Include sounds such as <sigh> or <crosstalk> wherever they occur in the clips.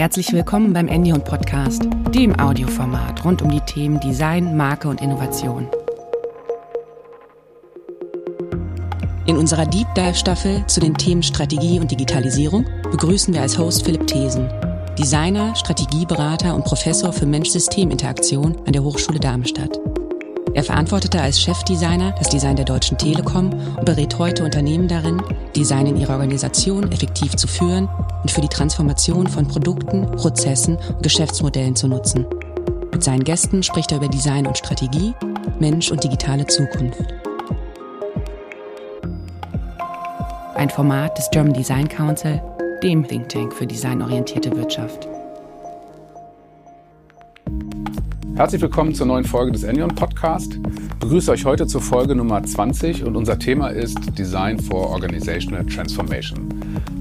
Herzlich willkommen beim Endion Podcast, dem Audioformat rund um die Themen Design, Marke und Innovation. In unserer Deep Dive Staffel zu den Themen Strategie und Digitalisierung begrüßen wir als Host Philipp Thesen, Designer, Strategieberater und Professor für Mensch-System-Interaktion an der Hochschule Darmstadt. Er verantwortete als Chefdesigner das Design der Deutschen Telekom und berät heute Unternehmen darin, Design in ihrer Organisation effektiv zu führen und für die Transformation von Produkten, Prozessen und Geschäftsmodellen zu nutzen. Mit seinen Gästen spricht er über Design und Strategie, Mensch und digitale Zukunft. Ein Format des German Design Council, dem Think Tank für designorientierte Wirtschaft. Herzlich willkommen zur neuen Folge des Enion Podcast. Ich begrüße euch heute zur Folge Nummer 20 und unser Thema ist Design for Organizational Transformation.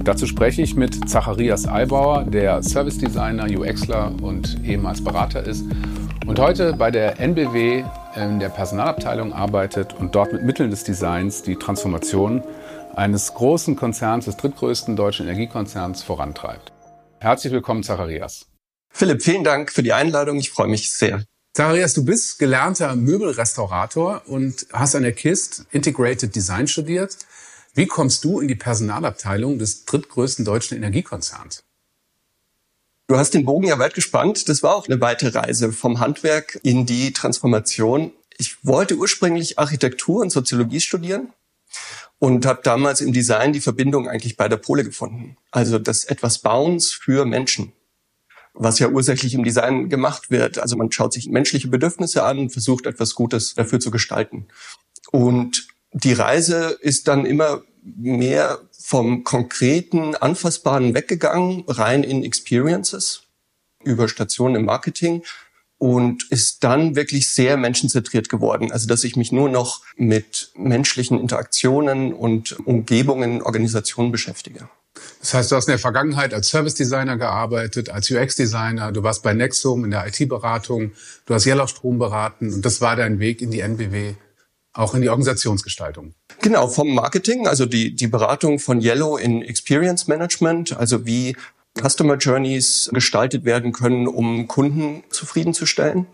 Dazu spreche ich mit Zacharias Eibauer, der Service Designer, UXler und ehemals Berater ist und heute bei der NBW in der Personalabteilung arbeitet und dort mit Mitteln des Designs die Transformation eines großen Konzerns, des drittgrößten deutschen Energiekonzerns, vorantreibt. Herzlich willkommen, Zacharias. Philipp, vielen Dank für die Einladung. Ich freue mich sehr. Zacharias, du bist gelernter Möbelrestaurator und hast an der KIST Integrated Design studiert. Wie kommst du in die Personalabteilung des drittgrößten deutschen Energiekonzerns? Du hast den Bogen ja weit gespannt. Das war auch eine weite Reise vom Handwerk in die Transformation. Ich wollte ursprünglich Architektur und Soziologie studieren und habe damals im Design die Verbindung eigentlich bei der Pole gefunden. Also das etwas Bauens für Menschen was ja ursächlich im Design gemacht wird. Also man schaut sich menschliche Bedürfnisse an und versucht etwas Gutes dafür zu gestalten. Und die Reise ist dann immer mehr vom konkreten, anfassbaren weggegangen, rein in Experiences über Stationen im Marketing und ist dann wirklich sehr menschenzentriert geworden. Also dass ich mich nur noch mit menschlichen Interaktionen und Umgebungen, Organisationen beschäftige. Das heißt, du hast in der Vergangenheit als Service Designer gearbeitet, als UX-Designer, du warst bei Nexum in der IT-Beratung, du hast Yellow Strom beraten und das war dein Weg in die NBW, auch in die Organisationsgestaltung. Genau, vom Marketing, also die, die Beratung von Yellow in Experience Management, also wie Customer Journeys gestaltet werden können, um Kunden zufriedenzustellen,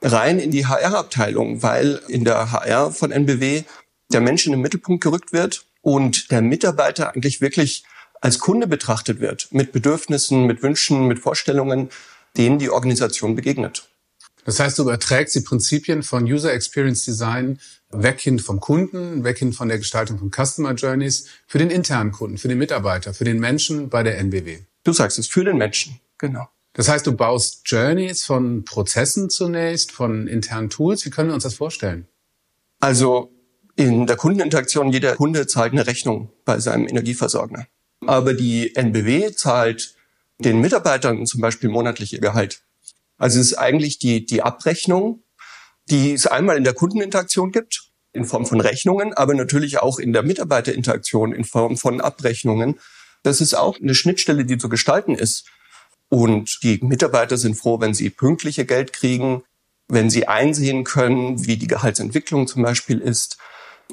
rein in die HR-Abteilung, weil in der HR von NBW der Mensch in den Mittelpunkt gerückt wird und der Mitarbeiter eigentlich wirklich als Kunde betrachtet wird, mit Bedürfnissen, mit Wünschen, mit Vorstellungen, denen die Organisation begegnet. Das heißt, du überträgst die Prinzipien von User Experience Design weg hin vom Kunden, weg hin von der Gestaltung von Customer Journeys für den internen Kunden, für den Mitarbeiter, für den Menschen bei der NBW. Du sagst es, für den Menschen, genau. Das heißt, du baust Journeys von Prozessen zunächst, von internen Tools. Wie können wir uns das vorstellen? Also in der Kundeninteraktion, jeder Kunde zahlt eine Rechnung bei seinem Energieversorger aber die NBW zahlt den Mitarbeitern zum Beispiel monatlich ihr Gehalt. Also es ist eigentlich die, die Abrechnung, die es einmal in der Kundeninteraktion gibt, in Form von Rechnungen, aber natürlich auch in der Mitarbeiterinteraktion in Form von Abrechnungen. Das ist auch eine Schnittstelle, die zu gestalten ist. Und die Mitarbeiter sind froh, wenn sie pünktliche Geld kriegen, wenn sie einsehen können, wie die Gehaltsentwicklung zum Beispiel ist,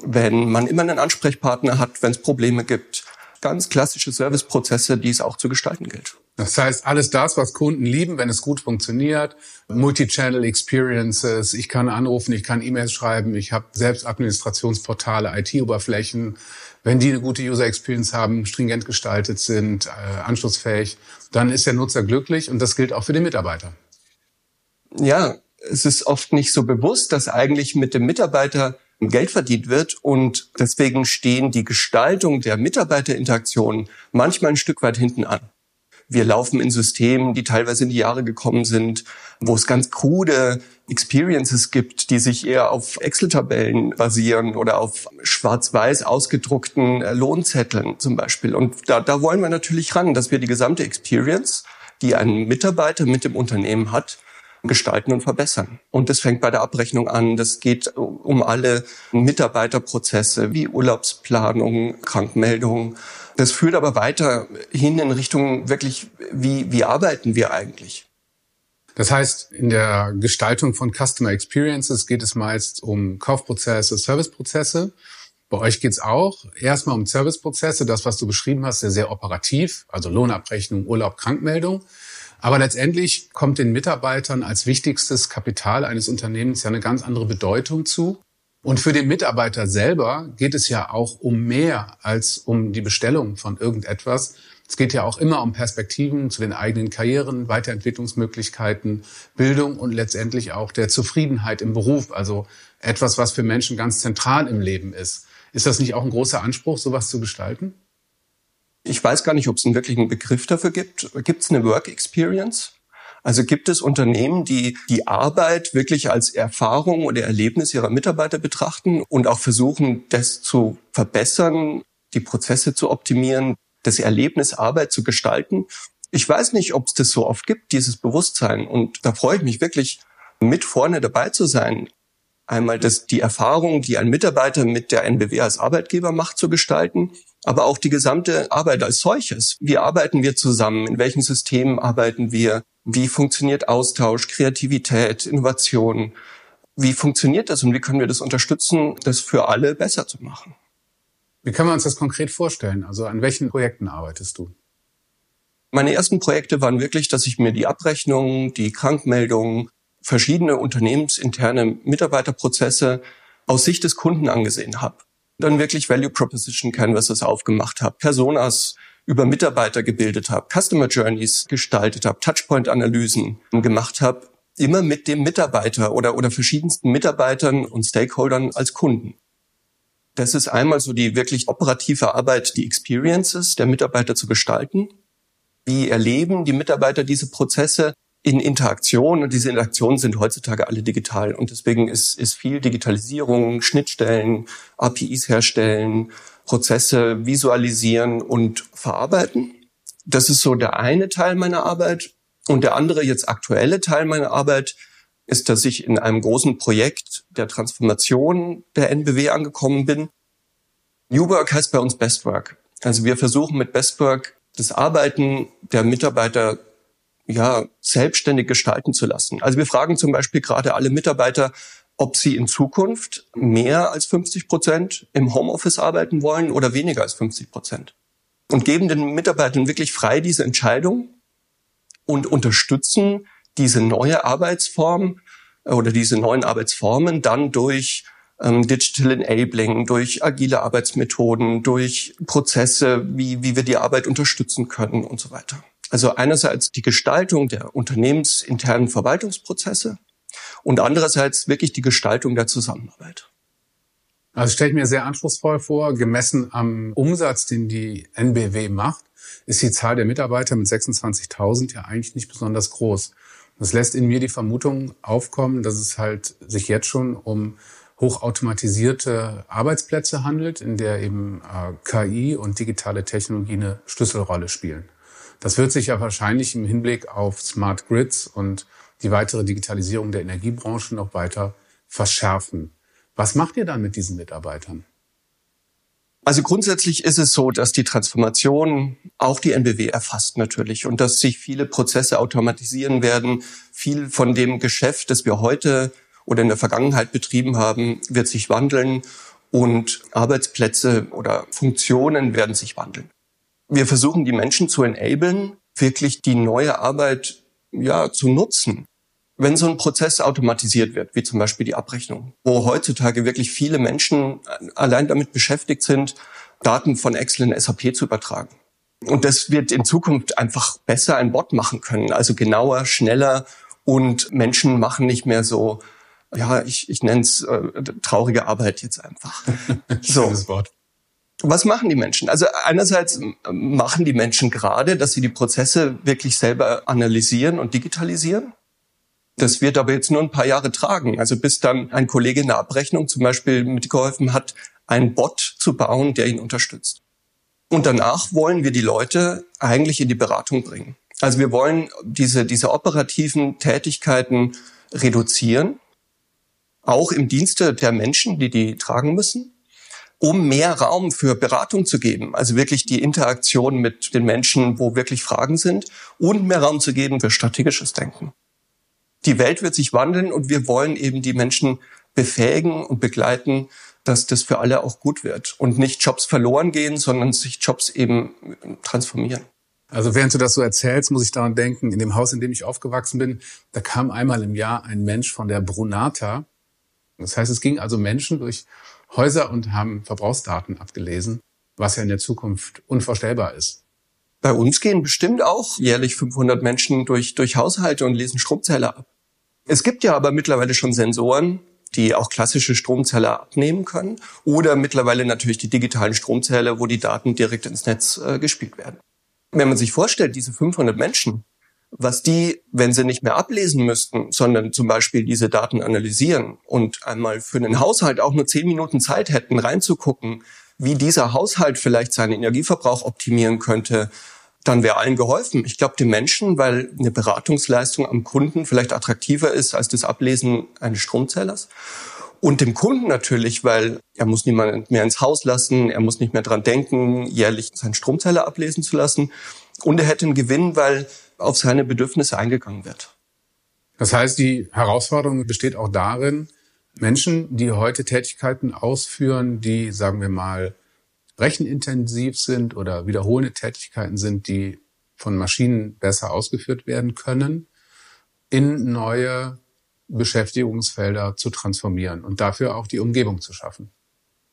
wenn man immer einen Ansprechpartner hat, wenn es Probleme gibt ganz klassische Serviceprozesse, die es auch zu gestalten gilt. Das heißt, alles das, was Kunden lieben, wenn es gut funktioniert, Multi-Channel Experiences, ich kann anrufen, ich kann E-Mails schreiben, ich habe selbst Administrationsportale, IT-Oberflächen, wenn die eine gute User Experience haben, stringent gestaltet sind, äh, anschlussfähig, dann ist der Nutzer glücklich und das gilt auch für den Mitarbeiter. Ja, es ist oft nicht so bewusst, dass eigentlich mit dem Mitarbeiter Geld verdient wird und deswegen stehen die Gestaltung der Mitarbeiterinteraktion manchmal ein Stück weit hinten an. Wir laufen in Systemen, die teilweise in die Jahre gekommen sind, wo es ganz krude Experiences gibt, die sich eher auf Excel-Tabellen basieren oder auf schwarz-weiß ausgedruckten äh, Lohnzetteln zum Beispiel. Und da, da wollen wir natürlich ran, dass wir die gesamte Experience, die ein Mitarbeiter mit dem Unternehmen hat, gestalten und verbessern. Und das fängt bei der Abrechnung an. Das geht um alle Mitarbeiterprozesse wie Urlaubsplanung, Krankmeldung. Das führt aber weiter hin in Richtung wirklich, wie, wie arbeiten wir eigentlich? Das heißt, in der Gestaltung von Customer Experiences geht es meist um Kaufprozesse, Serviceprozesse. Bei euch geht es auch erstmal um Serviceprozesse, das, was du beschrieben hast, sehr, sehr operativ, also Lohnabrechnung, Urlaub, Krankmeldung. Aber letztendlich kommt den Mitarbeitern als wichtigstes Kapital eines Unternehmens ja eine ganz andere Bedeutung zu. Und für den Mitarbeiter selber geht es ja auch um mehr als um die Bestellung von irgendetwas. Es geht ja auch immer um Perspektiven zu den eigenen Karrieren, Weiterentwicklungsmöglichkeiten, Bildung und letztendlich auch der Zufriedenheit im Beruf. Also etwas, was für Menschen ganz zentral im Leben ist. Ist das nicht auch ein großer Anspruch, sowas zu gestalten? Ich weiß gar nicht, ob es einen wirklichen Begriff dafür gibt. Gibt es eine Work Experience? Also gibt es Unternehmen, die die Arbeit wirklich als Erfahrung oder Erlebnis ihrer Mitarbeiter betrachten und auch versuchen, das zu verbessern, die Prozesse zu optimieren, das Erlebnis Arbeit zu gestalten? Ich weiß nicht, ob es das so oft gibt, dieses Bewusstsein. Und da freue ich mich wirklich, mit vorne dabei zu sein. Einmal das, die Erfahrung, die ein Mitarbeiter mit der NBW als Arbeitgeber macht, zu gestalten, aber auch die gesamte Arbeit als solches. Wie arbeiten wir zusammen? In welchen Systemen arbeiten wir? Wie funktioniert Austausch, Kreativität, Innovation? Wie funktioniert das und wie können wir das unterstützen, das für alle besser zu machen? Wie können wir uns das konkret vorstellen? Also an welchen Projekten arbeitest du? Meine ersten Projekte waren wirklich, dass ich mir die Abrechnung, die Krankmeldungen, verschiedene unternehmensinterne Mitarbeiterprozesse aus Sicht des Kunden angesehen habe. Dann wirklich Value Proposition Canvases aufgemacht habe, Personas über Mitarbeiter gebildet habe, Customer Journeys gestaltet habe, Touchpoint-Analysen gemacht habe, immer mit dem Mitarbeiter oder, oder verschiedensten Mitarbeitern und Stakeholdern als Kunden. Das ist einmal so die wirklich operative Arbeit, die Experiences der Mitarbeiter zu gestalten. Wie erleben die Mitarbeiter diese Prozesse in Interaktion? Und diese Interaktionen sind heutzutage alle digital. Und deswegen ist, ist viel Digitalisierung, Schnittstellen, APIs herstellen, Prozesse visualisieren und verarbeiten. Das ist so der eine Teil meiner Arbeit. Und der andere, jetzt aktuelle Teil meiner Arbeit, ist, dass ich in einem großen Projekt der Transformation der NBW angekommen bin. New Work heißt bei uns Best Work. Also wir versuchen mit Best Work das Arbeiten der Mitarbeiter ja selbstständig gestalten zu lassen. Also wir fragen zum Beispiel gerade alle Mitarbeiter, ob sie in Zukunft mehr als 50 Prozent im Homeoffice arbeiten wollen oder weniger als 50 Prozent. Und geben den Mitarbeitern wirklich frei diese Entscheidung und unterstützen diese neue Arbeitsform äh, oder diese neuen Arbeitsformen dann durch ähm, Digital Enabling, durch agile Arbeitsmethoden, durch Prozesse, wie, wie wir die Arbeit unterstützen können und so weiter. Also einerseits die Gestaltung der unternehmensinternen Verwaltungsprozesse, und andererseits wirklich die Gestaltung der Zusammenarbeit. Also stelle ich mir sehr anspruchsvoll vor, gemessen am Umsatz, den die NBW macht, ist die Zahl der Mitarbeiter mit 26.000 ja eigentlich nicht besonders groß. Das lässt in mir die Vermutung aufkommen, dass es halt sich jetzt schon um hochautomatisierte Arbeitsplätze handelt, in der eben äh, KI und digitale Technologie eine Schlüsselrolle spielen. Das wird sich ja wahrscheinlich im Hinblick auf Smart Grids und die weitere Digitalisierung der Energiebranche noch weiter verschärfen. Was macht ihr dann mit diesen Mitarbeitern? Also grundsätzlich ist es so, dass die Transformation auch die NBW erfasst natürlich und dass sich viele Prozesse automatisieren werden. Viel von dem Geschäft, das wir heute oder in der Vergangenheit betrieben haben, wird sich wandeln und Arbeitsplätze oder Funktionen werden sich wandeln. Wir versuchen die Menschen zu enablen, wirklich die neue Arbeit ja zu nutzen wenn so ein Prozess automatisiert wird, wie zum Beispiel die Abrechnung, wo heutzutage wirklich viele Menschen allein damit beschäftigt sind, Daten von Excel in SAP zu übertragen. Und das wird in Zukunft einfach besser ein Bot machen können, also genauer, schneller und Menschen machen nicht mehr so, ja, ich, ich nenne es äh, traurige Arbeit jetzt einfach. <laughs> so. Wort. Was machen die Menschen? Also einerseits machen die Menschen gerade, dass sie die Prozesse wirklich selber analysieren und digitalisieren. Das wird aber jetzt nur ein paar Jahre tragen. Also bis dann ein Kollege in der Abrechnung zum Beispiel mitgeholfen hat, einen Bot zu bauen, der ihn unterstützt. Und danach wollen wir die Leute eigentlich in die Beratung bringen. Also wir wollen diese, diese operativen Tätigkeiten reduzieren, auch im Dienste der Menschen, die die tragen müssen, um mehr Raum für Beratung zu geben. Also wirklich die Interaktion mit den Menschen, wo wirklich Fragen sind und mehr Raum zu geben für strategisches Denken die Welt wird sich wandeln und wir wollen eben die Menschen befähigen und begleiten, dass das für alle auch gut wird und nicht Jobs verloren gehen, sondern sich Jobs eben transformieren. Also während du das so erzählst, muss ich daran denken, in dem Haus, in dem ich aufgewachsen bin, da kam einmal im Jahr ein Mensch von der Brunata. Das heißt, es ging also Menschen durch Häuser und haben Verbrauchsdaten abgelesen, was ja in der Zukunft unvorstellbar ist. Bei uns gehen bestimmt auch jährlich 500 Menschen durch, durch Haushalte und lesen Stromzähler ab. Es gibt ja aber mittlerweile schon Sensoren, die auch klassische Stromzähler abnehmen können oder mittlerweile natürlich die digitalen Stromzähler, wo die Daten direkt ins Netz äh, gespielt werden. Wenn man sich vorstellt, diese 500 Menschen, was die, wenn sie nicht mehr ablesen müssten, sondern zum Beispiel diese Daten analysieren und einmal für einen Haushalt auch nur zehn Minuten Zeit hätten, reinzugucken, wie dieser Haushalt vielleicht seinen Energieverbrauch optimieren könnte, dann wäre allen geholfen. Ich glaube, den Menschen, weil eine Beratungsleistung am Kunden vielleicht attraktiver ist als das Ablesen eines Stromzählers. Und dem Kunden natürlich, weil er muss niemand mehr ins Haus lassen, er muss nicht mehr dran denken, jährlich seinen Stromzähler ablesen zu lassen. Und er hätte einen Gewinn, weil auf seine Bedürfnisse eingegangen wird. Das heißt, die Herausforderung besteht auch darin, Menschen, die heute Tätigkeiten ausführen, die, sagen wir mal, rechenintensiv sind oder wiederholende Tätigkeiten sind, die von Maschinen besser ausgeführt werden können, in neue Beschäftigungsfelder zu transformieren und dafür auch die Umgebung zu schaffen.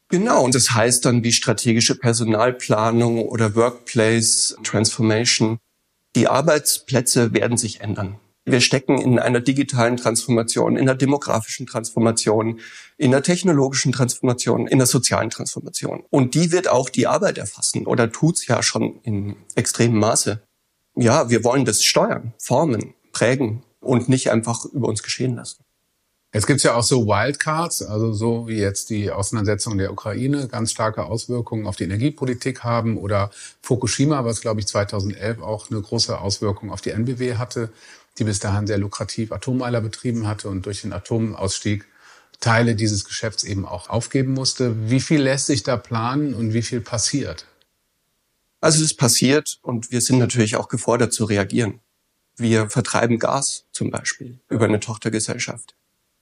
Genau, und das heißt dann wie strategische Personalplanung oder Workplace Transformation. Die Arbeitsplätze werden sich ändern. Wir stecken in einer digitalen Transformation, in einer demografischen Transformation, in einer technologischen Transformation, in einer sozialen Transformation. Und die wird auch die Arbeit erfassen oder tut's ja schon in extremem Maße. Ja, wir wollen das steuern, formen, prägen, und nicht einfach über uns geschehen lassen. Jetzt gibt's ja auch so Wildcards, also so wie jetzt die Auseinandersetzung der Ukraine ganz starke Auswirkungen auf die Energiepolitik haben oder Fukushima, was glaube ich 2011 auch eine große Auswirkung auf die NBW hatte, die bis dahin sehr lukrativ Atommeiler betrieben hatte und durch den Atomausstieg Teile dieses Geschäfts eben auch aufgeben musste. Wie viel lässt sich da planen und wie viel passiert? Also es ist passiert und wir sind natürlich auch gefordert zu reagieren. Wir vertreiben Gas zum Beispiel über eine Tochtergesellschaft.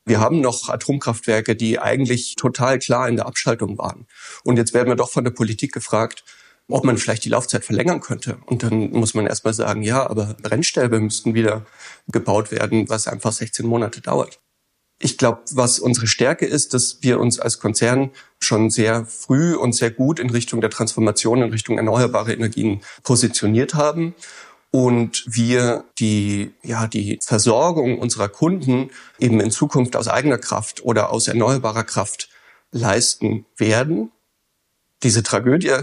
Wir haben noch Atomkraftwerke, die eigentlich total klar in der Abschaltung waren. Und jetzt werden wir doch von der Politik gefragt, ob man vielleicht die Laufzeit verlängern könnte. Und dann muss man erstmal sagen, ja, aber Brennstäbe müssten wieder gebaut werden, was einfach 16 Monate dauert. Ich glaube, was unsere Stärke ist, dass wir uns als Konzern schon sehr früh und sehr gut in Richtung der Transformation in Richtung erneuerbare Energien positioniert haben und wir die, ja, die Versorgung unserer Kunden eben in Zukunft aus eigener Kraft oder aus erneuerbarer Kraft leisten werden. Diese Tragödie,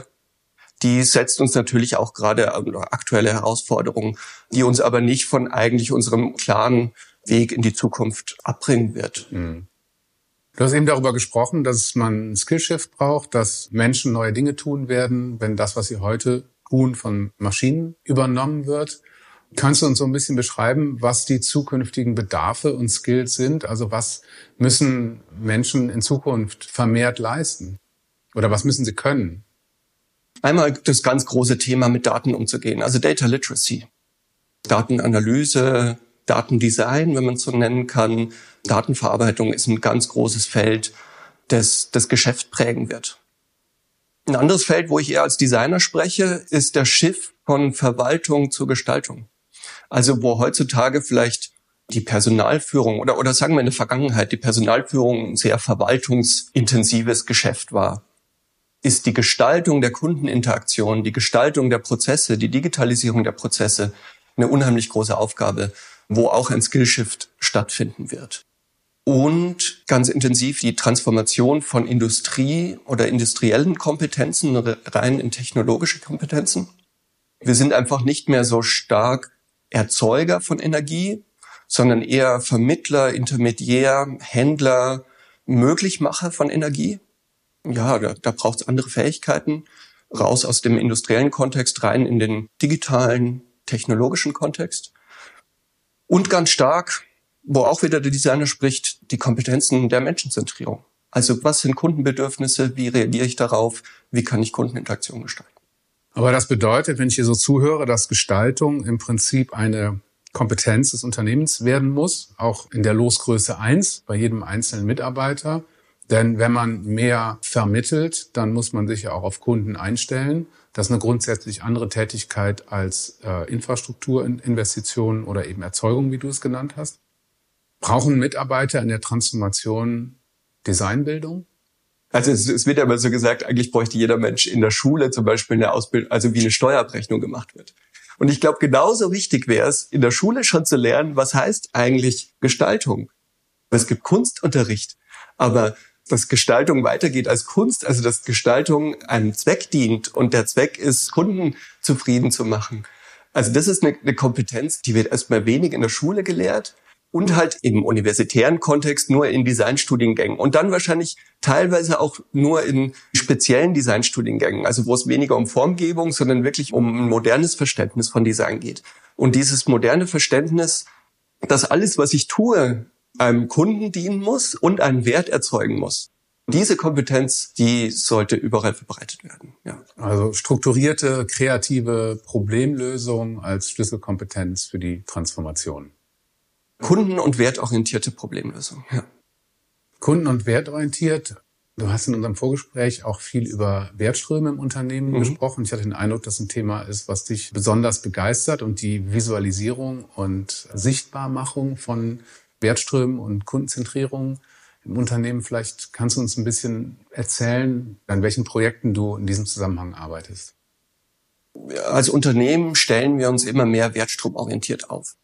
die setzt uns natürlich auch gerade aktuelle Herausforderungen, die uns aber nicht von eigentlich unserem klaren Weg in die Zukunft abbringen wird. Mhm. Du hast eben darüber gesprochen, dass man ein Skillshift braucht, dass Menschen neue Dinge tun werden, wenn das, was sie heute Tun von Maschinen übernommen wird. Kannst du uns so ein bisschen beschreiben, was die zukünftigen Bedarfe und Skills sind? Also was müssen Menschen in Zukunft vermehrt leisten? Oder was müssen sie können? Einmal das ganz große Thema mit Daten umzugehen, also Data Literacy. Datenanalyse, Datendesign, wenn man es so nennen kann. Datenverarbeitung ist ein ganz großes Feld, das das Geschäft prägen wird. Ein anderes Feld, wo ich eher als Designer spreche, ist der Schiff von Verwaltung zur Gestaltung. Also wo heutzutage vielleicht die Personalführung oder, oder sagen wir in der Vergangenheit die Personalführung ein sehr verwaltungsintensives Geschäft war, ist die Gestaltung der Kundeninteraktion, die Gestaltung der Prozesse, die Digitalisierung der Prozesse eine unheimlich große Aufgabe, wo auch ein Skillshift stattfinden wird und ganz intensiv die Transformation von Industrie oder industriellen Kompetenzen rein in technologische Kompetenzen. Wir sind einfach nicht mehr so stark Erzeuger von Energie, sondern eher Vermittler, Intermediär, Händler, Möglichmacher von Energie. Ja, da, da braucht es andere Fähigkeiten, raus aus dem industriellen Kontext rein in den digitalen, technologischen Kontext. Und ganz stark wo auch wieder der Designer spricht, die Kompetenzen der Menschenzentrierung. Also was sind Kundenbedürfnisse, wie reagiere ich darauf, wie kann ich Kundeninteraktion gestalten. Aber das bedeutet, wenn ich hier so zuhöre, dass Gestaltung im Prinzip eine Kompetenz des Unternehmens werden muss, auch in der Losgröße eins bei jedem einzelnen Mitarbeiter. Denn wenn man mehr vermittelt, dann muss man sich ja auch auf Kunden einstellen. Das ist eine grundsätzlich andere Tätigkeit als äh, Infrastrukturinvestitionen oder eben Erzeugung, wie du es genannt hast. Brauchen Mitarbeiter in der Transformation Designbildung? Also es, es wird aber so gesagt, eigentlich bräuchte jeder Mensch in der Schule zum Beispiel eine Ausbildung, also wie eine Steuerabrechnung gemacht wird. Und ich glaube, genauso wichtig wäre es, in der Schule schon zu lernen, was heißt eigentlich Gestaltung. Es gibt Kunstunterricht, aber dass Gestaltung weitergeht als Kunst, also dass Gestaltung einem Zweck dient und der Zweck ist, Kunden zufrieden zu machen. Also das ist eine, eine Kompetenz, die wird erstmal wenig in der Schule gelehrt und halt im universitären Kontext nur in Designstudiengängen und dann wahrscheinlich teilweise auch nur in speziellen Designstudiengängen, also wo es weniger um Formgebung, sondern wirklich um ein modernes Verständnis von Design geht. Und dieses moderne Verständnis, dass alles, was ich tue, einem Kunden dienen muss und einen Wert erzeugen muss. Diese Kompetenz, die sollte überall verbreitet werden. Ja. Also strukturierte, kreative Problemlösung als Schlüsselkompetenz für die Transformation. Kunden- und wertorientierte Problemlösung. Ja. Kunden- und wertorientiert. Du hast in unserem Vorgespräch auch viel über Wertströme im Unternehmen mhm. gesprochen. Ich hatte den Eindruck, dass ein Thema ist, was dich besonders begeistert und die Visualisierung und Sichtbarmachung von Wertströmen und Kundenzentrierung im Unternehmen. Vielleicht kannst du uns ein bisschen erzählen, an welchen Projekten du in diesem Zusammenhang arbeitest. Als Unternehmen stellen wir uns immer mehr wertstromorientiert auf.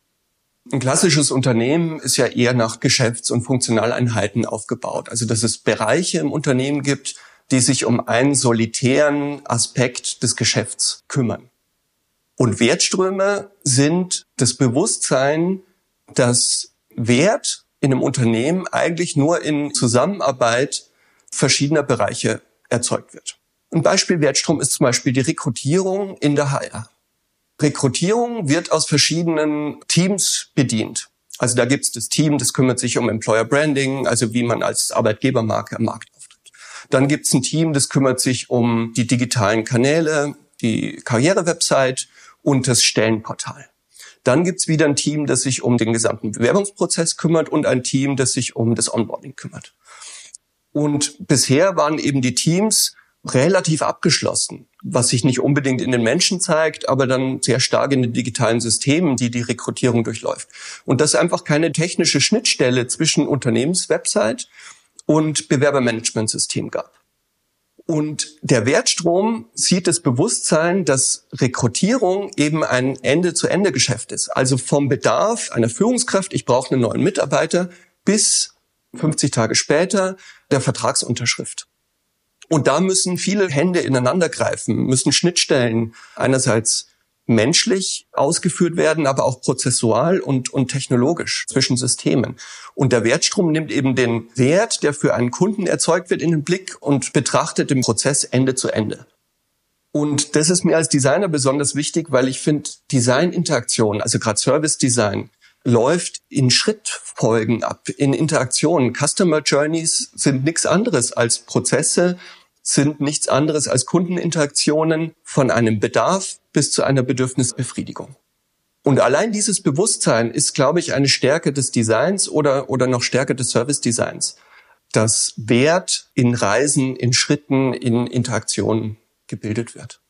Ein klassisches Unternehmen ist ja eher nach Geschäfts- und Funktionaleinheiten aufgebaut. Also dass es Bereiche im Unternehmen gibt, die sich um einen solitären Aspekt des Geschäfts kümmern. Und Wertströme sind das Bewusstsein, dass Wert in einem Unternehmen eigentlich nur in Zusammenarbeit verschiedener Bereiche erzeugt wird. Ein Beispiel Wertstrom ist zum Beispiel die Rekrutierung in der HR. Rekrutierung wird aus verschiedenen Teams bedient. Also da gibt es das Team, das kümmert sich um Employer Branding, also wie man als Arbeitgebermarke am Markt auftritt. Dann gibt es ein Team, das kümmert sich um die digitalen Kanäle, die Karrierewebsite und das Stellenportal. Dann gibt's wieder ein Team, das sich um den gesamten Bewerbungsprozess kümmert und ein Team, das sich um das Onboarding kümmert. Und bisher waren eben die Teams relativ abgeschlossen, was sich nicht unbedingt in den Menschen zeigt, aber dann sehr stark in den digitalen Systemen, die die Rekrutierung durchläuft. Und dass einfach keine technische Schnittstelle zwischen Unternehmenswebsite und Bewerbermanagementsystem gab. Und der Wertstrom sieht das Bewusstsein, dass Rekrutierung eben ein Ende-zu-Ende-Geschäft ist. Also vom Bedarf einer Führungskraft, ich brauche einen neuen Mitarbeiter, bis 50 Tage später der Vertragsunterschrift. Und da müssen viele Hände ineinander greifen, müssen Schnittstellen einerseits menschlich ausgeführt werden, aber auch prozessual und, und technologisch zwischen Systemen. Und der Wertstrom nimmt eben den Wert, der für einen Kunden erzeugt wird, in den Blick und betrachtet den Prozess Ende zu Ende. Und das ist mir als Designer besonders wichtig, weil ich finde, Design-Interaktion, also gerade Service-Design, läuft in Schrittfolgen ab, in Interaktionen. Customer Journeys sind nichts anderes als Prozesse, sind nichts anderes als Kundeninteraktionen von einem Bedarf bis zu einer Bedürfnisbefriedigung. Und allein dieses Bewusstsein ist, glaube ich, eine Stärke des Designs oder, oder noch Stärke des Service-Designs, dass Wert in Reisen, in Schritten, in Interaktionen gebildet wird.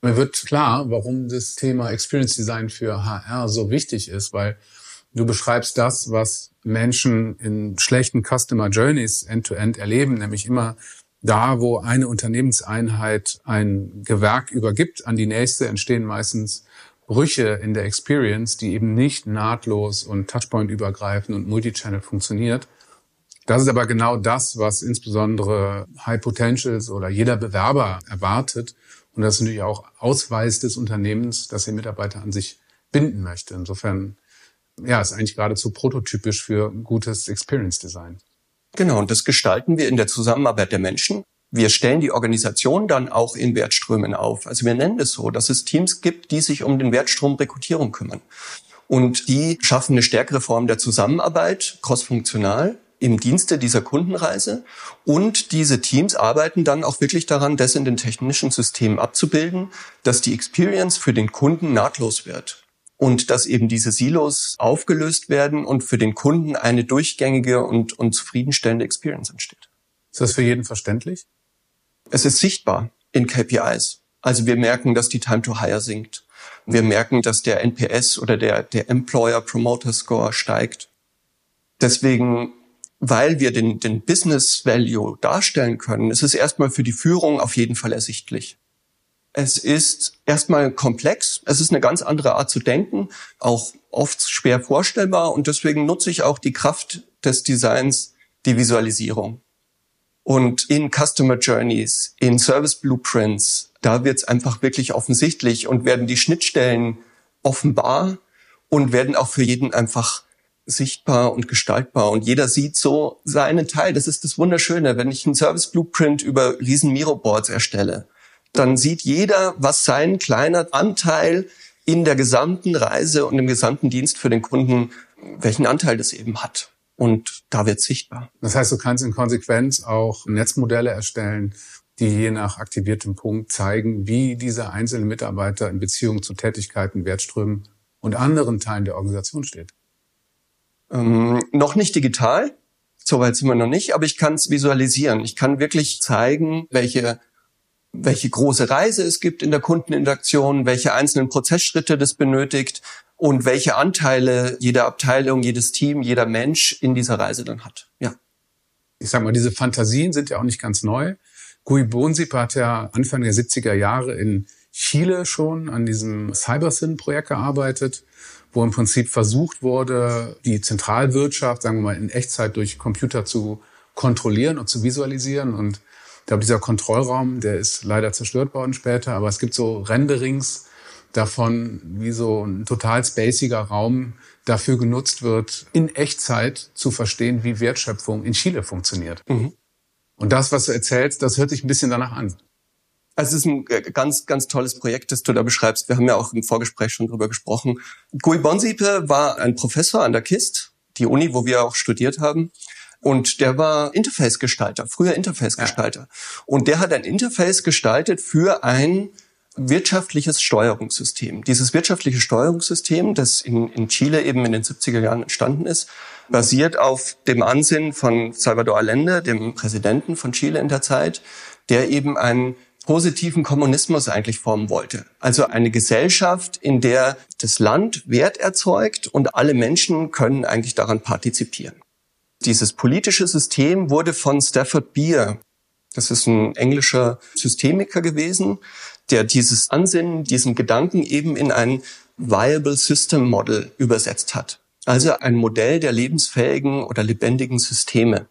Mir wird klar, warum das Thema Experience Design für HR so wichtig ist, weil du beschreibst das, was Menschen in schlechten Customer Journeys end-to-end -End erleben, nämlich immer da, wo eine Unternehmenseinheit ein Gewerk übergibt an die nächste, entstehen meistens Brüche in der Experience, die eben nicht nahtlos und Touchpoint übergreifend und Multichannel funktioniert. Das ist aber genau das, was insbesondere High Potentials oder jeder Bewerber erwartet. Und das ist natürlich auch Ausweis des Unternehmens, dass er Mitarbeiter an sich binden möchte. Insofern, ja, ist eigentlich geradezu prototypisch für gutes Experience Design. Genau, und das gestalten wir in der Zusammenarbeit der Menschen. Wir stellen die Organisation dann auch in Wertströmen auf. Also wir nennen es so, dass es Teams gibt, die sich um den Wertstrom Rekrutierung kümmern. Und die schaffen eine stärkere Form der Zusammenarbeit, crossfunktional, im Dienste dieser Kundenreise. Und diese Teams arbeiten dann auch wirklich daran, das in den technischen Systemen abzubilden, dass die Experience für den Kunden nahtlos wird und dass eben diese Silos aufgelöst werden und für den Kunden eine durchgängige und, und zufriedenstellende Experience entsteht. Ist das für jeden verständlich? Es ist sichtbar in KPIs. Also wir merken, dass die Time to Hire sinkt. Wir merken, dass der NPS oder der, der Employer Promoter Score steigt. Deswegen, weil wir den, den Business Value darstellen können, ist es erstmal für die Führung auf jeden Fall ersichtlich. Es ist erstmal komplex. Es ist eine ganz andere Art zu denken, auch oft schwer vorstellbar. Und deswegen nutze ich auch die Kraft des Designs, die Visualisierung. Und in Customer Journeys, in Service Blueprints, da wird es einfach wirklich offensichtlich und werden die Schnittstellen offenbar und werden auch für jeden einfach sichtbar und gestaltbar und jeder sieht so seinen Teil. Das ist das Wunderschöne, wenn ich einen Service Blueprint über riesen Miro Boards erstelle, dann sieht jeder, was sein kleiner Anteil in der gesamten Reise und im gesamten Dienst für den Kunden, welchen Anteil das eben hat. Und da wird sichtbar. Das heißt, du kannst in Konsequenz auch Netzmodelle erstellen, die je nach aktiviertem Punkt zeigen, wie dieser einzelne Mitarbeiter in Beziehung zu Tätigkeiten, Wertströmen und anderen Teilen der Organisation steht? Ähm, noch nicht digital, soweit sind wir noch nicht, aber ich kann es visualisieren. Ich kann wirklich zeigen, welche welche große Reise es gibt in der Kundeninteraktion, welche einzelnen Prozessschritte das benötigt und welche Anteile jede Abteilung, jedes Team, jeder Mensch in dieser Reise dann hat. Ja. Ich sag mal, diese Fantasien sind ja auch nicht ganz neu. Gui Bonsip hat ja Anfang der 70er Jahre in Chile schon an diesem CyberSyn-Projekt gearbeitet, wo im Prinzip versucht wurde, die Zentralwirtschaft, sagen wir mal, in Echtzeit durch Computer zu kontrollieren und zu visualisieren. Und glaube, dieser Kontrollraum, der ist leider zerstört worden später, aber es gibt so Renderings davon, wie so ein total spaciger Raum dafür genutzt wird, in Echtzeit zu verstehen, wie Wertschöpfung in Chile funktioniert. Mhm. Und das, was du erzählst, das hört sich ein bisschen danach an. Also es ist ein äh, ganz, ganz tolles Projekt, das du da beschreibst. Wir haben ja auch im Vorgespräch schon drüber gesprochen. Gui Bonsipe war ein Professor an der KIST, die Uni, wo wir auch studiert haben. Und der war Interface-Gestalter, früher Interface-Gestalter. Ja. Und der hat ein Interface gestaltet für ein wirtschaftliches Steuerungssystem. Dieses wirtschaftliche Steuerungssystem, das in, in Chile eben in den 70er Jahren entstanden ist, basiert auf dem Ansinnen von Salvador Allende, dem Präsidenten von Chile in der Zeit, der eben einen positiven Kommunismus eigentlich formen wollte. Also eine Gesellschaft, in der das Land Wert erzeugt und alle Menschen können eigentlich daran partizipieren. Dieses politische System wurde von Stafford Beer, das ist ein englischer Systemiker gewesen, der dieses Ansinnen, diesen Gedanken eben in ein Viable System Model übersetzt hat. Also ein Modell der lebensfähigen oder lebendigen Systeme.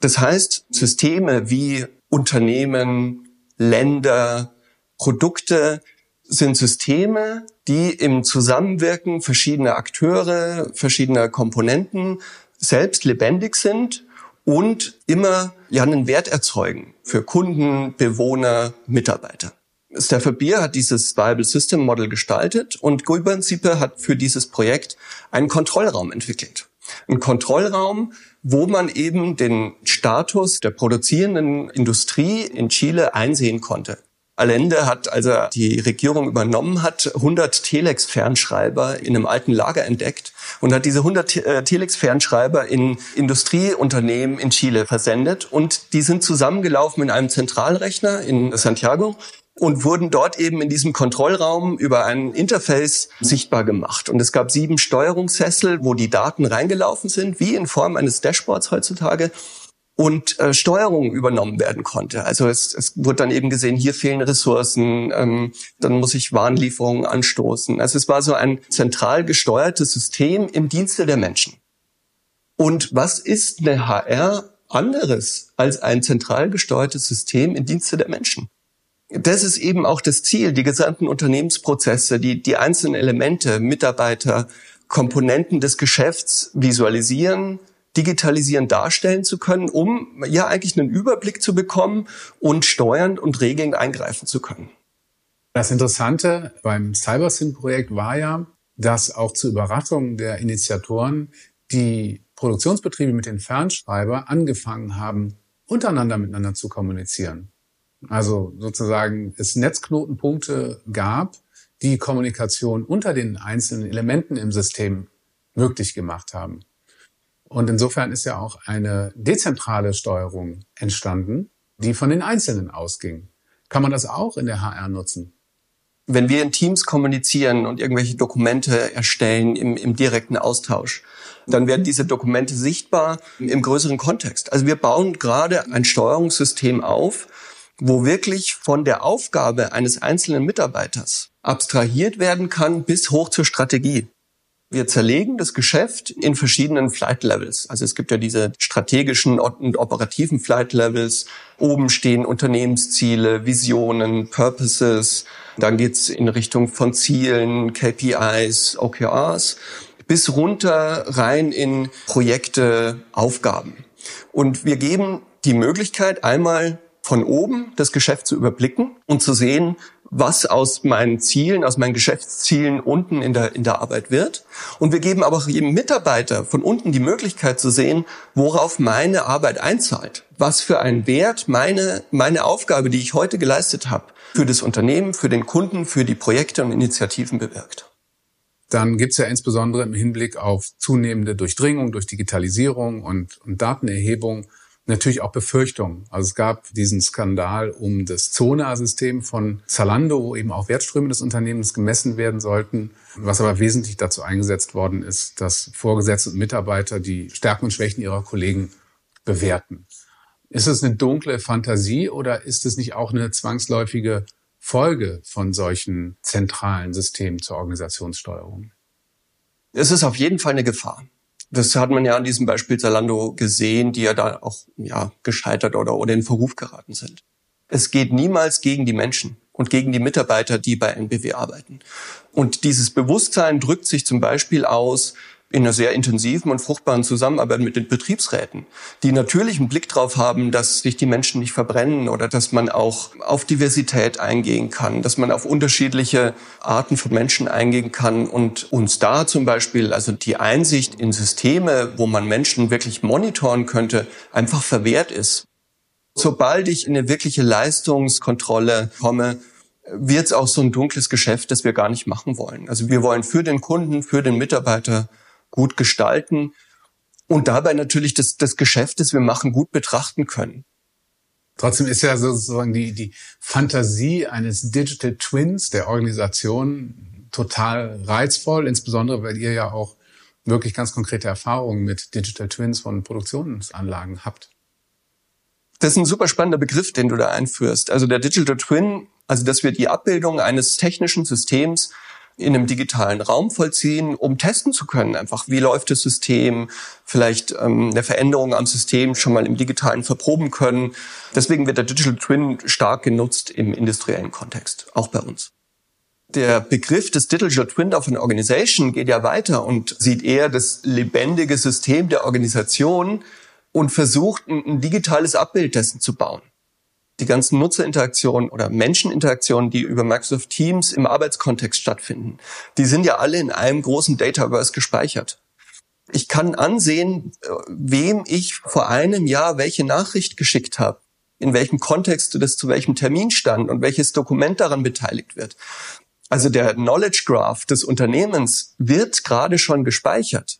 Das heißt, Systeme wie Unternehmen, Länder, Produkte sind Systeme, die im Zusammenwirken verschiedener Akteure, verschiedener Komponenten selbst lebendig sind und immer ja einen Wert erzeugen für Kunden, Bewohner, Mitarbeiter. Stafford Beer hat dieses Viable System Model gestaltet und Gulban Siepe hat für dieses Projekt einen Kontrollraum entwickelt. Ein Kontrollraum, wo man eben den Status der produzierenden Industrie in Chile einsehen konnte. Allende hat, als er die Regierung übernommen hat, 100 Telex-Fernschreiber in einem alten Lager entdeckt und hat diese 100 äh, Telex-Fernschreiber in Industrieunternehmen in Chile versendet und die sind zusammengelaufen in einem Zentralrechner in Santiago und wurden dort eben in diesem Kontrollraum über ein Interface sichtbar gemacht. Und es gab sieben Steuerungssessel, wo die Daten reingelaufen sind, wie in Form eines Dashboards heutzutage und äh, Steuerung übernommen werden konnte. Also es, es wurde dann eben gesehen, hier fehlen Ressourcen, ähm, dann muss ich Warenlieferungen anstoßen. Also es war so ein zentral gesteuertes System im Dienste der Menschen. Und was ist eine HR anderes als ein zentral gesteuertes System im Dienste der Menschen? das ist eben auch das Ziel, die gesamten Unternehmensprozesse, die, die einzelnen Elemente, Mitarbeiter, Komponenten des Geschäfts visualisieren, digitalisieren, darstellen zu können, um ja eigentlich einen Überblick zu bekommen und steuernd und regelnd eingreifen zu können. Das Interessante beim CyberSyn-Projekt war ja, dass auch zur Überraschung der Initiatoren die Produktionsbetriebe mit den Fernschreiber angefangen haben, untereinander miteinander zu kommunizieren. Also sozusagen es Netzknotenpunkte gab, die Kommunikation unter den einzelnen Elementen im System möglich gemacht haben. Und insofern ist ja auch eine dezentrale Steuerung entstanden, die von den Einzelnen ausging. Kann man das auch in der HR nutzen? Wenn wir in Teams kommunizieren und irgendwelche Dokumente erstellen im, im direkten Austausch, dann werden diese Dokumente sichtbar im größeren Kontext. Also wir bauen gerade ein Steuerungssystem auf, wo wirklich von der Aufgabe eines einzelnen Mitarbeiters abstrahiert werden kann bis hoch zur Strategie. Wir zerlegen das Geschäft in verschiedenen Flight Levels. Also es gibt ja diese strategischen und operativen Flight Levels. Oben stehen Unternehmensziele, Visionen, Purposes. Dann geht's in Richtung von Zielen, KPIs, OKRs, bis runter rein in Projekte, Aufgaben. Und wir geben die Möglichkeit, einmal von oben das Geschäft zu überblicken und zu sehen, was aus meinen Zielen, aus meinen Geschäftszielen unten in der, in der Arbeit wird. Und wir geben aber auch jedem Mitarbeiter von unten die Möglichkeit zu sehen, worauf meine Arbeit einzahlt. Was für einen Wert meine, meine Aufgabe, die ich heute geleistet habe, für das Unternehmen, für den Kunden, für die Projekte und Initiativen bewirkt. Dann gibt's ja insbesondere im Hinblick auf zunehmende Durchdringung durch Digitalisierung und, und Datenerhebung natürlich auch Befürchtungen. Also es gab diesen Skandal um das Zona-System von Zalando, wo eben auch Wertströme des Unternehmens gemessen werden sollten, was aber wesentlich dazu eingesetzt worden ist, dass Vorgesetzte und Mitarbeiter die Stärken und Schwächen ihrer Kollegen bewerten. Ist es eine dunkle Fantasie oder ist es nicht auch eine zwangsläufige Folge von solchen zentralen Systemen zur Organisationssteuerung? Es ist auf jeden Fall eine Gefahr. Das hat man ja an diesem Beispiel Zalando gesehen, die ja da auch ja, gescheitert oder, oder in Verruf geraten sind. Es geht niemals gegen die Menschen und gegen die Mitarbeiter, die bei NBW arbeiten. Und dieses Bewusstsein drückt sich zum Beispiel aus in einer sehr intensiven und fruchtbaren Zusammenarbeit mit den Betriebsräten, die natürlich einen Blick darauf haben, dass sich die Menschen nicht verbrennen oder dass man auch auf Diversität eingehen kann, dass man auf unterschiedliche Arten von Menschen eingehen kann und uns da zum Beispiel, also die Einsicht in Systeme, wo man Menschen wirklich monitoren könnte, einfach verwehrt ist. Sobald ich in eine wirkliche Leistungskontrolle komme, wird es auch so ein dunkles Geschäft, das wir gar nicht machen wollen. Also wir wollen für den Kunden, für den Mitarbeiter gut gestalten und dabei natürlich das, das Geschäft, das wir machen, gut betrachten können. Trotzdem ist ja sozusagen die, die Fantasie eines Digital Twins der Organisation total reizvoll, insbesondere weil ihr ja auch wirklich ganz konkrete Erfahrungen mit Digital Twins von Produktionsanlagen habt. Das ist ein super spannender Begriff, den du da einführst. Also der Digital Twin, also dass wir die Abbildung eines technischen Systems in einem digitalen Raum vollziehen, um testen zu können, einfach wie läuft das System, vielleicht ähm, eine Veränderung am System schon mal im digitalen verproben können. Deswegen wird der Digital Twin stark genutzt im industriellen Kontext, auch bei uns. Der Begriff des Digital Twin of an Organization geht ja weiter und sieht eher das lebendige System der Organisation und versucht, ein, digitales Abbild dessen zu bauen die ganzen Nutzerinteraktionen oder Menscheninteraktionen, die über Microsoft Teams im Arbeitskontext stattfinden, die sind ja alle in einem großen Dataverse gespeichert. Ich kann ansehen, wem ich vor einem Jahr welche Nachricht geschickt habe, in welchem Kontext das zu welchem Termin stand und welches Dokument daran beteiligt wird. Also der Knowledge Graph des Unternehmens wird gerade schon gespeichert.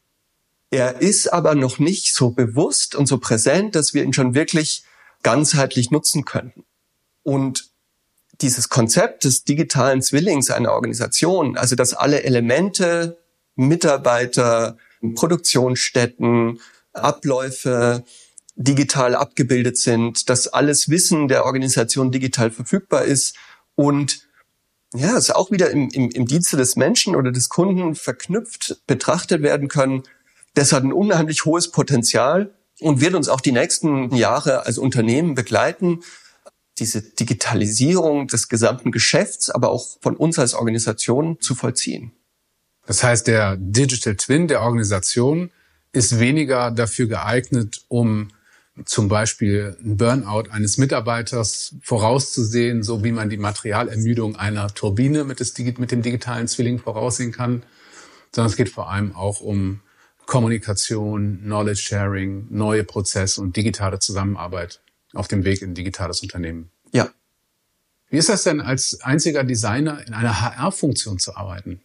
Er ist aber noch nicht so bewusst und so präsent, dass wir ihn schon wirklich ganzheitlich nutzen könnten. Und dieses Konzept des digitalen Zwillings einer Organisation, also dass alle Elemente, Mitarbeiter, Produktionsstätten, Abläufe digital abgebildet sind, dass alles Wissen der Organisation digital verfügbar ist und ja, es auch wieder im, im, im Dienste des Menschen oder des Kunden verknüpft betrachtet werden können. Das hat ein unheimlich hohes Potenzial und wird uns auch die nächsten Jahre als Unternehmen begleiten, diese Digitalisierung des gesamten Geschäfts, aber auch von uns als Organisation zu vollziehen. Das heißt, der Digital Twin der Organisation ist weniger dafür geeignet, um zum Beispiel ein Burnout eines Mitarbeiters vorauszusehen, so wie man die Materialermüdung einer Turbine mit, dem digitalen Zwilling voraussehen kann, sondern es geht vor allem auch um Kommunikation, Knowledge Sharing, neue Prozesse und digitale Zusammenarbeit auf dem Weg in ein digitales Unternehmen. Ja. Wie ist das denn als einziger Designer in einer HR-Funktion zu arbeiten?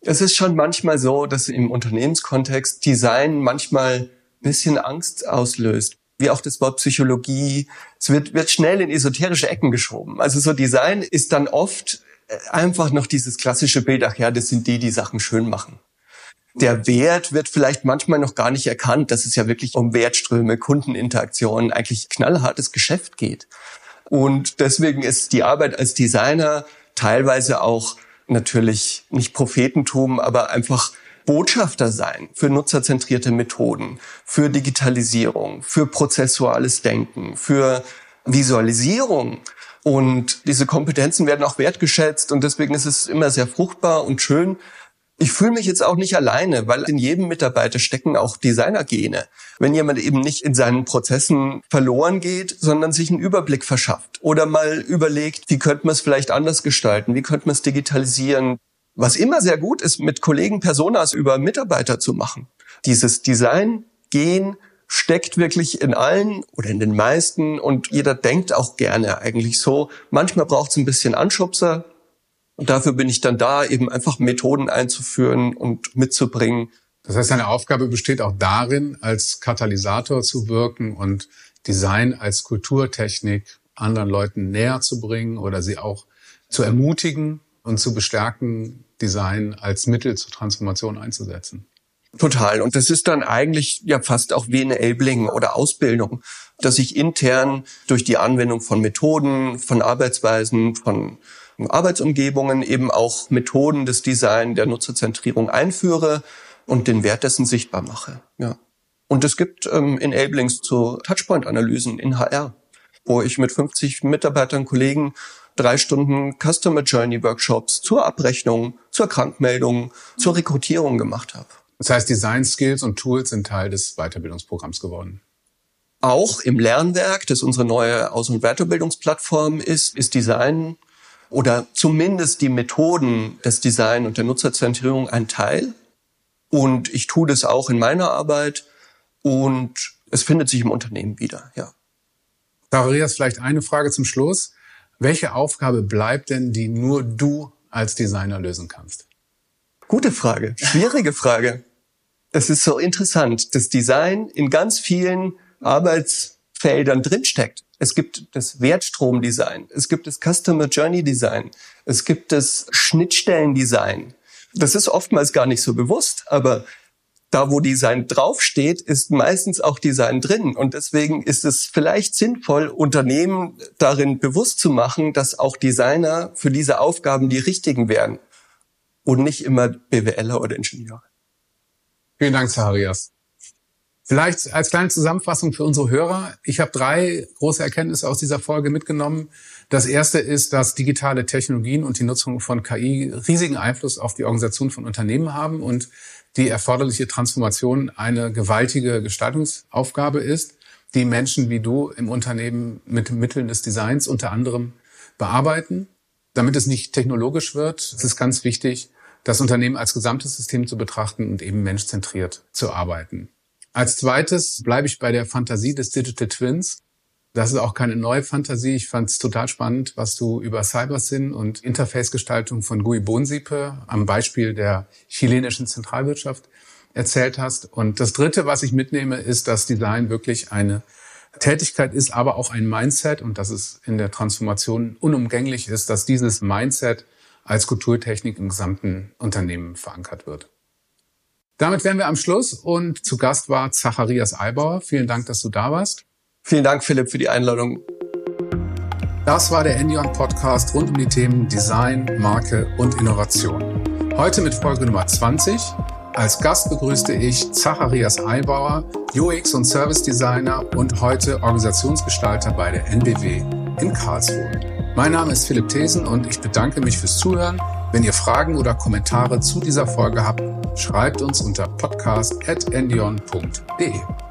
Es ist schon manchmal so, dass im Unternehmenskontext Design manchmal ein bisschen Angst auslöst. Wie auch das Wort Psychologie. Es wird, wird schnell in esoterische Ecken geschoben. Also so Design ist dann oft äh, einfach noch dieses klassische Bild, ach ja, das sind die, die Sachen schön machen. Der Wert wird vielleicht manchmal noch gar nicht erkannt, dass es ja wirklich um Wertströme, Kundeninteraktionen, eigentlich knallhartes Geschäft geht. Und deswegen ist die Arbeit als Designer teilweise auch natürlich nicht Prophetentum, aber einfach Botschafter sein für nutzerzentrierte Methoden, für Digitalisierung, für prozessuales Denken, für Visualisierung. Und diese Kompetenzen werden auch wertgeschätzt und deswegen ist es immer sehr fruchtbar und schön, ich fühle mich jetzt auch nicht alleine, weil in jedem Mitarbeiter stecken auch Designergene. Wenn jemand eben nicht in seinen Prozessen verloren geht, sondern sich einen Überblick verschafft oder mal überlegt, wie könnte man es vielleicht anders gestalten, wie könnte man es digitalisieren. Was immer sehr gut ist, mit Kollegen Personas über Mitarbeiter zu machen. Dieses Design-Gen steckt wirklich in allen oder in den meisten und jeder denkt auch gerne eigentlich so. Manchmal braucht es ein bisschen Anschubser, und dafür bin ich dann da, eben einfach Methoden einzuführen und mitzubringen. Das heißt, deine Aufgabe besteht auch darin, als Katalysator zu wirken und Design als Kulturtechnik anderen Leuten näher zu bringen oder sie auch zu ermutigen und zu bestärken, Design als Mittel zur Transformation einzusetzen. Total. Und das ist dann eigentlich ja fast auch wie Enabling oder Ausbildung, dass ich intern durch die Anwendung von Methoden, von Arbeitsweisen, von Arbeitsumgebungen eben auch Methoden des Design der Nutzerzentrierung einführe und den Wert dessen sichtbar mache. Ja. Und es gibt ähm, Enablings zu Touchpoint-Analysen in HR, wo ich mit 50 Mitarbeitern, Kollegen drei Stunden Customer Journey Workshops zur Abrechnung, zur Krankmeldung, zur Rekrutierung gemacht habe. Das heißt, Design Skills und Tools sind Teil des Weiterbildungsprogramms geworden. Auch im Lernwerk, das unsere neue Aus- und Weiterbildungsplattform ist, ist Design oder zumindest die Methoden des Design und der Nutzerzentrierung ein Teil. Und ich tue das auch in meiner Arbeit und es findet sich im Unternehmen wieder, ja. Zacharias, vielleicht eine Frage zum Schluss. Welche Aufgabe bleibt denn, die nur du als Designer lösen kannst? Gute Frage, schwierige Frage. Es ist so interessant, dass Design in ganz vielen Arbeitsfeldern drinsteckt. Es gibt das Wertstromdesign, es gibt das Customer Journey Design, es gibt das Schnittstellendesign. Das ist oftmals gar nicht so bewusst, aber da, wo Design draufsteht, ist meistens auch Design drin. Und deswegen ist es vielleicht sinnvoll, Unternehmen darin bewusst zu machen, dass auch Designer für diese Aufgaben die richtigen wären und nicht immer BWLer oder Ingenieure. Vielen Dank, Zaharias. Vielleicht als kleine Zusammenfassung für unsere Hörer. Ich habe drei große Erkenntnisse aus dieser Folge mitgenommen. Das erste ist, dass digitale Technologien und die Nutzung von KI riesigen Einfluss auf die Organisation von Unternehmen haben und die erforderliche Transformation eine gewaltige Gestaltungsaufgabe ist, die Menschen wie du im Unternehmen mit Mitteln des Designs unter anderem bearbeiten. Damit es nicht technologisch wird, ist es ganz wichtig, das Unternehmen als gesamtes System zu betrachten und eben menschzentriert zu arbeiten. Als zweites bleibe ich bei der Fantasie des Digital Twins. Das ist auch keine neue Fantasie. Ich fand es total spannend, was du über Cybersyn und Interface-Gestaltung von Gui Bonsiepe am Beispiel der chilenischen Zentralwirtschaft erzählt hast. Und das Dritte, was ich mitnehme, ist, dass Design wirklich eine Tätigkeit ist, aber auch ein Mindset und dass es in der Transformation unumgänglich ist, dass dieses Mindset als Kulturtechnik im gesamten Unternehmen verankert wird. Damit wären wir am Schluss und zu Gast war Zacharias Eibauer. Vielen Dank, dass du da warst. Vielen Dank, Philipp, für die Einladung. Das war der Endion Podcast rund um die Themen Design, Marke und Innovation. Heute mit Folge Nummer 20. Als Gast begrüßte ich Zacharias Eibauer, UX und Service Designer und heute Organisationsgestalter bei der NBW in Karlsruhe. Mein Name ist Philipp Thesen und ich bedanke mich fürs Zuhören. Wenn ihr Fragen oder Kommentare zu dieser Folge habt, schreibt uns unter podcast.endion.de.